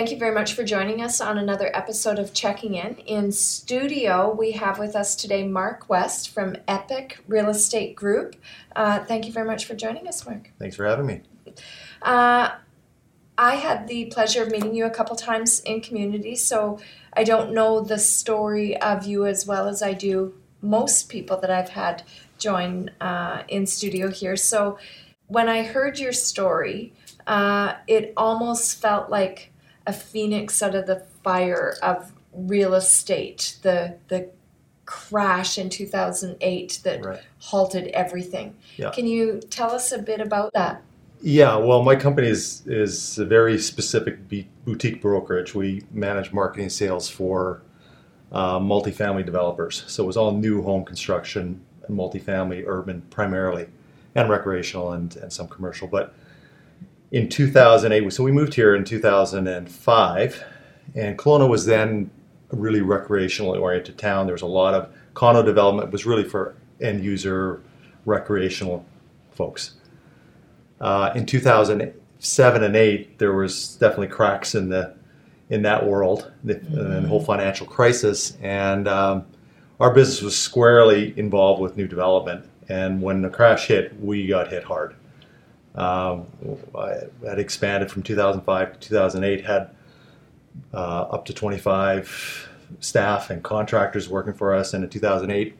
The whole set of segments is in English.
thank you very much for joining us on another episode of Checking In. In studio, we have with us today Mark West from Epic Real Estate Group. Uh, thank you very much for joining us, Mark. Thanks for having me. Uh, I had the pleasure of meeting you a couple times in community, so I don't know the story of you as well as I do most people that I've had join uh, in studio here. So when I heard your story, uh, it almost felt like a phoenix out of the fire of real estate. The the crash in 2008 that Right. halted everything. Yeah. Can you tell us a bit about that? Yeah, well, my company is is a very specific be- boutique brokerage. We manage marketing sales for uh, multifamily developers. So it was all new home construction, and multifamily, urban primarily, and recreational and, and some commercial. But in 2008, so we moved here in 2005, and Kelowna was then a really recreationally oriented town. There was a lot of condo development. It was really for end user recreational folks. Uh, in 2007 and 8, there was definitely cracks in the in that world, the, and the whole financial crisis, and um, our business was squarely involved with new development. And when the crash hit, we got hit hard. Um, I had expanded from 2005 to 2008, had uh, up to 25 staff and contractors working for us, and in 2008,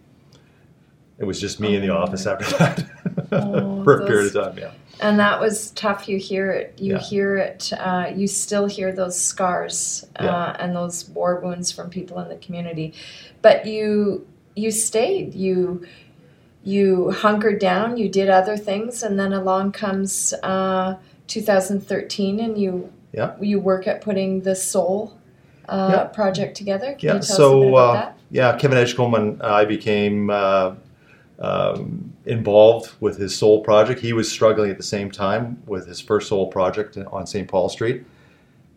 it was just me in the Oh. office after that Oh, for a period of time. Yeah. And that was tough. You hear it. You Yeah. hear it. Uh, you still hear those scars uh, Yeah. and those war wounds from people in the community. But you you stayed. You you hunkered down. You did other things, and then along comes uh, 2013, and you Yeah. you work at putting the Soul uh, Yeah. project together. Can Yeah, you tell so, us a bit about uh, that? Yeah, Kevin Edgecombe and I became uh, um, involved with his soul project. He was struggling at the same time with his first soul project on St. Paul Street.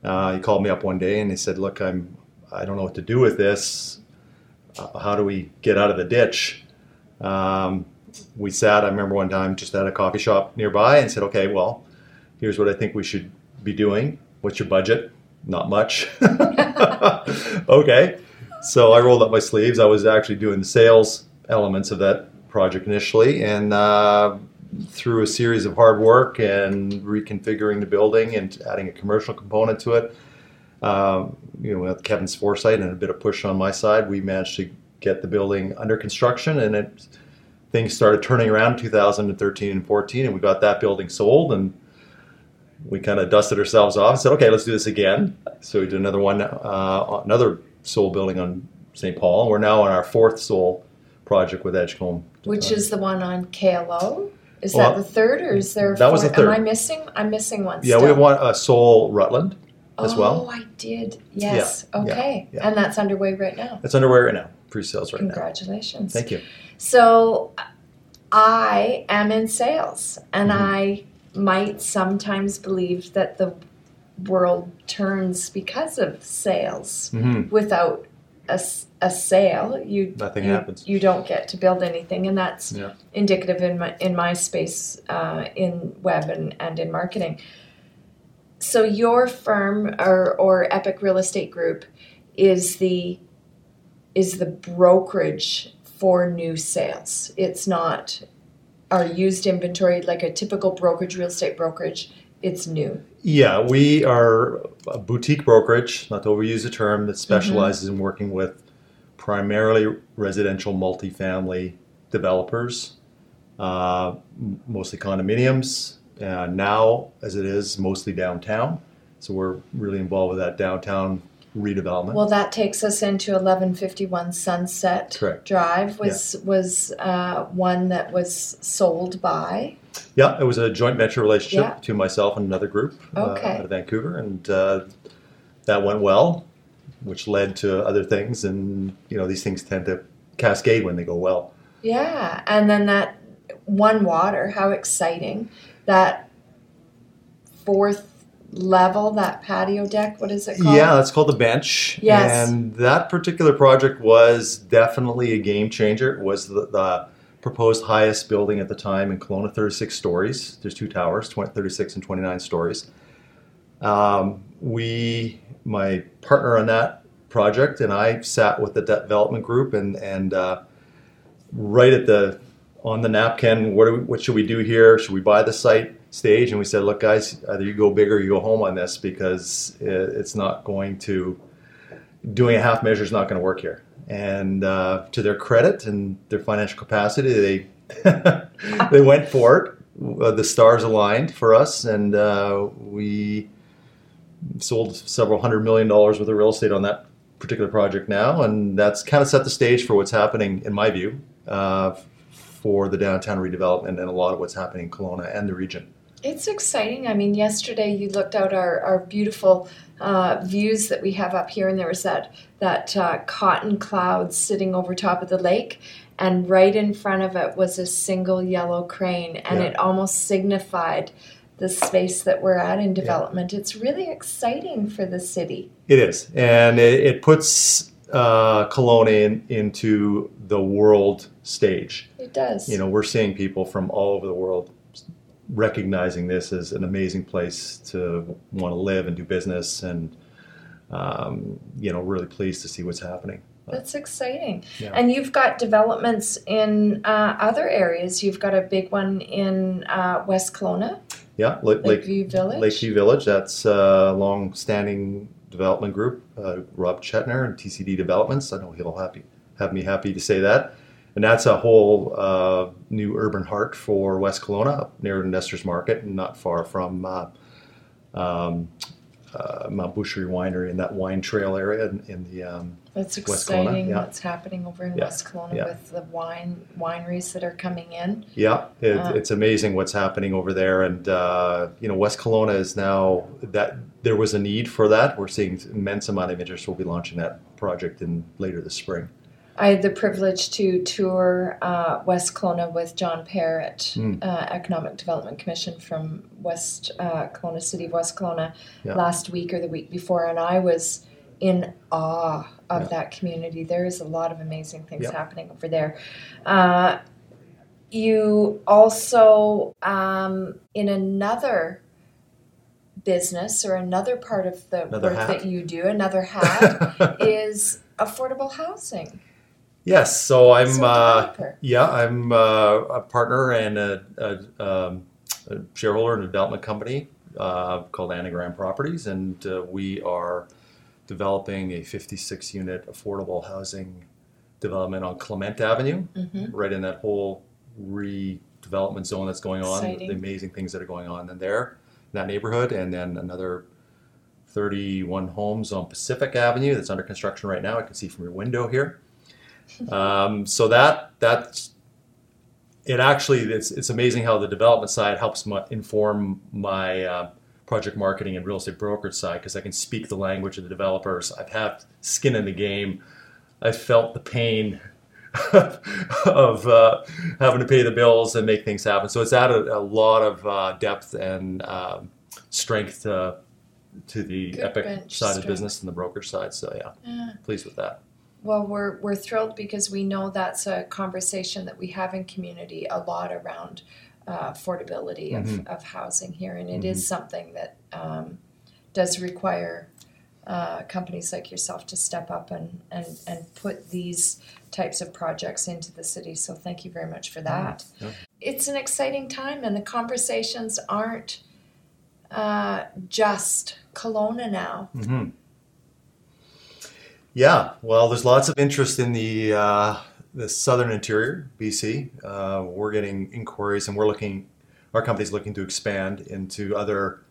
Uh, he called me up one day and he said, "Look, I'm I don't know what to do with this. Uh, how do we get out of the ditch?" Um, we sat. I remember one time just at a coffee shop nearby and said, "Okay, well, here's what I think we should be doing. What's your budget? Not much. okay." So I rolled up my sleeves. I was actually doing the sales elements of that project initially, and uh, through a series of hard work and reconfiguring the building and adding a commercial component to it, uh, you know, with Kevin's foresight and a bit of push on my side, we managed to get the building under construction, and it things started turning around in 2013 and 14, and we got that building sold and. We kind of dusted ourselves off and said, "Okay, let's do this again." So we did another one, uh, another soul building on St. Paul. We're now on our fourth soul project with Edgecombe. Which Uh, is the one on KLO? Is Well, that the third, or is there? that was four? the third. Am I missing? I'm missing one. yeah, still. we have one uh, Soul Rutland as oh, well. Oh, I did. Yes. Yeah, yeah, okay. yeah. And that's underway right now. It's underway right now, pre-sales right Congratulations. now. Thank you. So, I am in sales, and Mhm. I might sometimes believe that the world turns because of sales. hmm Without a sale, you Nothing you, happens. You don't get to build anything, and that's Yeah. indicative in my in my space uh, in web and, and in marketing. So your firm or or Epic Real Estate Group is the is the brokerage for new sales. It's not our used inventory like a typical brokerage, real estate brokerage. It's new. Yeah, we are a boutique brokerage, not to overuse the term, that specializes in working with primarily residential multifamily developers, uh, mostly condominiums. Uh, now, as it is, mostly downtown. So we're really involved with that downtown redevelopment. Well, that takes us into 1151 Sunset Correct. Drive was was uh, one that was sold by. Yeah, it was a joint venture relationship Yeah. between myself and another group Okay. uh, out of Vancouver, and uh, that went well, which led to other things. And you know, these things tend to cascade when they go well. Yeah, and then that one water, how exciting! That fourth level, that patio deck. What is it called? Yeah, that's called the bench. Yes. And that particular project was definitely a game changer. It was the, the proposed highest building at the time in Kelowna, 36 stories. There's two towers, 20, 36 and 29 stories. Um, we, my partner on that project, and I sat with the development group, and and uh, right at the on the napkin, what, we, what should we do here? Should we buy the site stage? And we said, look, guys, either you go big or you go home on this because it's not going to doing a half measure is not going to work here. And uh, to their credit and their financial capacity, they they went for it. Uh, the stars aligned for us, and uh, we sold several hundred million dollars worth of real estate on that particular project now, and that's kind of set the stage for what's happening, in my view, uh, for the downtown redevelopment and a lot of what's happening in Kelowna and the region. It's exciting. I mean, yesterday you looked out our, our beautiful uh, views that we have up here, and there was that that uh, cotton cloud sitting over top of the lake, and right in front of it was a single yellow crane, and yeah. it almost signified the space that we're at in development. Yeah. It's really exciting for the city. It is, and it, it puts uh, Kelowna in, into the world stage. It does. You know, we're seeing people from all over the world recognizing this as an amazing place to want to live and do business, and um, you know, really pleased to see what's happening. That's exciting. Yeah. And you've got developments in uh, other areas. You've got a big one in uh, West Kelowna. Yeah, Lake, Lakeview Village. Lakeview Village. That's a long-standing development group. Uh, Rob Chetner and TCD Developments. I know he'll happy have me happy to say that and that's a whole uh, new urban heart for West Kelowna, near Investors Market, and not far from uh, um, uh, Mount Boucherie Winery in that wine trail area in, in the um, that's exciting. Yeah. What's happening over in yeah. West Kelowna yeah. with the wine wineries that are coming in? Yeah, it, uh, it's amazing what's happening over there, and uh, you know West Kelowna is now that there was a need for that. We're seeing immense amount of interest. We'll be launching that project in later this spring. I had the privilege to tour uh, West Kelowna with John Parrott, mm. uh, Economic Development Commission from West uh, Kelowna City of West Kelowna, yeah. last week or the week before, and I was in awe of yeah. that community. There is a lot of amazing things yeah. happening over there. Uh, you also, um, in another business or another part of the another work hat. that you do, another hat, is affordable housing. Yes, so I'm uh, yeah I'm uh, a partner and a, a, um, a, shareholder in a development company uh, called Anagram Properties, and uh, we are developing a 56 unit affordable housing development on Clement Avenue, mm-hmm. right in that whole redevelopment zone that's going on. Exciting. The amazing things that are going on in there, in that neighborhood, and then another 31 homes on Pacific Avenue that's under construction right now. I can see from your window here. Um, so that that's it. Actually, it's it's amazing how the development side helps my, inform my uh, project marketing and real estate brokerage side because I can speak the language of the developers. I've had skin in the game. I've felt the pain of uh, having to pay the bills and make things happen. So it's added a lot of uh, depth and um, strength to, to the Good Epic side strength. of business and the broker side. So yeah, yeah, pleased with that. Well, we're, we're thrilled because we know that's a conversation that we have in community a lot around uh, affordability mm-hmm. of, of housing here. And it mm-hmm. is something that um, does require uh, companies like yourself to step up and, and, and put these types of projects into the city. So thank you very much for that. Yeah. It's an exciting time, and the conversations aren't uh, just Kelowna now. Mm-hmm. Yeah, well, there's lots of interest in the uh, the southern interior, BC. Uh, we're getting inquiries, and we're looking. Our company's looking to expand into other.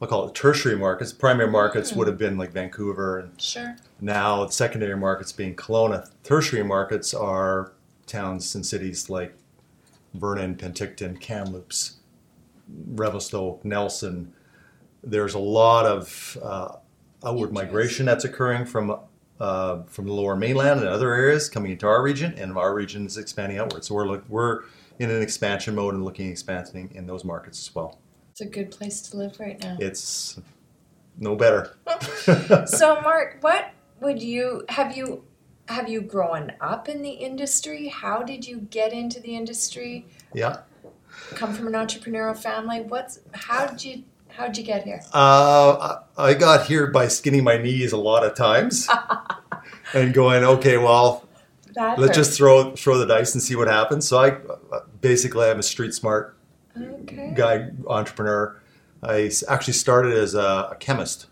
I'll call it tertiary markets. Primary markets mm. would have been like Vancouver, and sure. now the secondary markets being Kelowna. Tertiary markets are towns and cities like Vernon, Penticton, Kamloops, Revelstoke, Nelson. There's a lot of uh, outward migration that's occurring from uh, from the lower mainland and other areas coming into our region, and our region is expanding outward. So we're look, we're in an expansion mode and looking expanding in those markets as well. It's a good place to live right now. It's no better. so, Mark, what would you have you have you grown up in the industry? How did you get into the industry? Yeah. Come from an entrepreneurial family. What's how did you How'd you get here? Uh, I got here by skinning my knees a lot of times and going, okay, well, That let's hurt. just throw throw the dice and see what happens. So I basically I'm a street smart okay. guy entrepreneur. I actually started as a, a chemist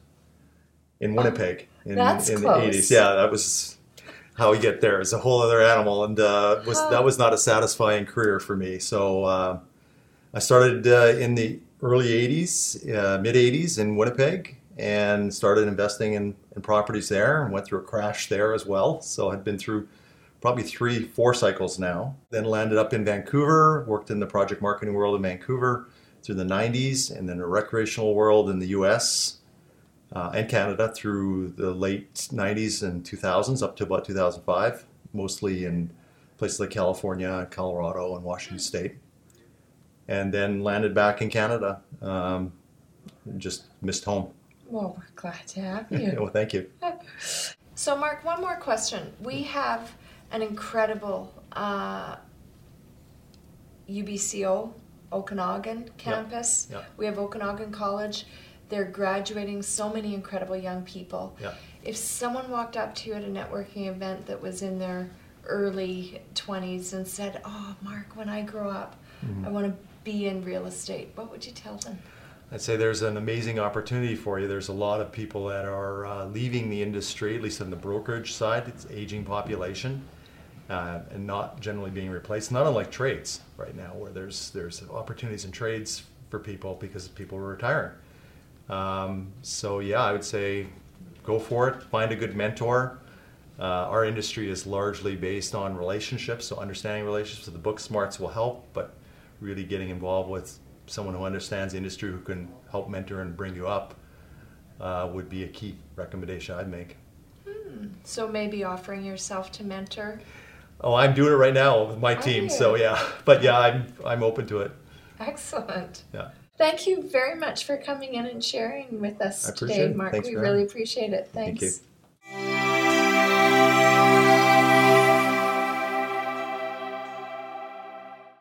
in Winnipeg in, Oh, that's in the 80s. Yeah, that was how we get there. It's a whole other animal, and uh, was that was not a satisfying career for me. So uh, I started uh, in the early 80s, uh, mid 80s in Winnipeg, and started investing in, in properties there, and went through a crash there as well. So I'd been through probably three, four cycles now. Then landed up in Vancouver, worked in the project marketing world in Vancouver through the 90s, and then the recreational world in the US uh, and Canada through the late 90s and 2000s up to about 2005, mostly in places like California, Colorado, and Washington State. And then landed back in Canada. Um, just missed home. Well, we're glad to have you. well, thank you. So, Mark, one more question. We have an incredible uh, UBCO Okanagan campus. yeah. We have Okanagan College. They're graduating so many incredible young people. Yeah. If someone walked up to you at a networking event that was in their early 20s and said, Oh, Mark, when I grow up, Mm-hmm. I want to be in real estate, what would you tell them? I'd say there's an amazing opportunity for you. There's a lot of people that are uh, leaving the industry, at least on the brokerage side. It's aging population, uh, and not generally being replaced. Not unlike trades right now, where there's there's opportunities in trades for people because people are retiring. Um, so yeah, I would say go for it. Find a good mentor. Uh, our industry is largely based on relationships, so understanding relationships. So the book smarts will help, but really getting involved with someone who understands the industry who can help mentor and bring you up uh, would be a key recommendation I'd make. So, maybe offering yourself to mentor. Oh, I'm doing it right now with my Are team, you? so yeah. But yeah, I'm I'm open to it. Excellent. Yeah. Thank you very much for coming in and sharing with us today. Mark. Thanks we really having appreciate it. Thank Thanks. you.